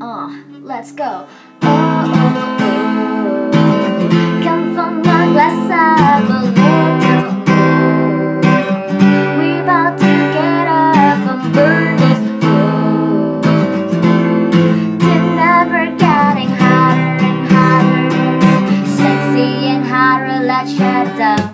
Oh, let's go. Oh. oh, oh. Come a little We're to get up and burn this getting hotter and hotter. Sexy and hotter, let's shut down.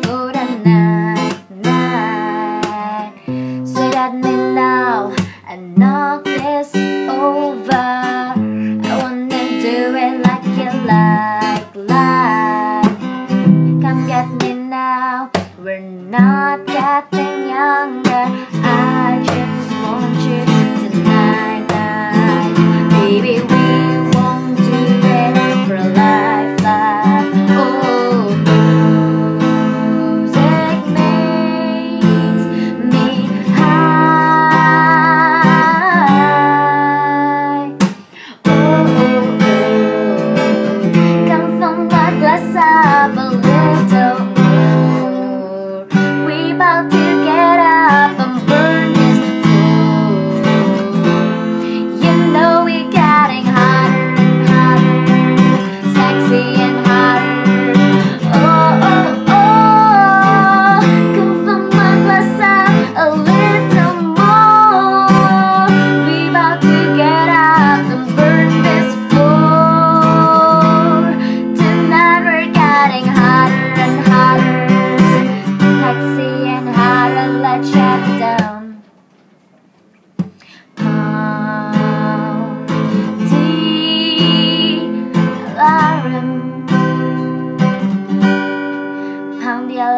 not getting younger. I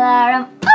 alarm.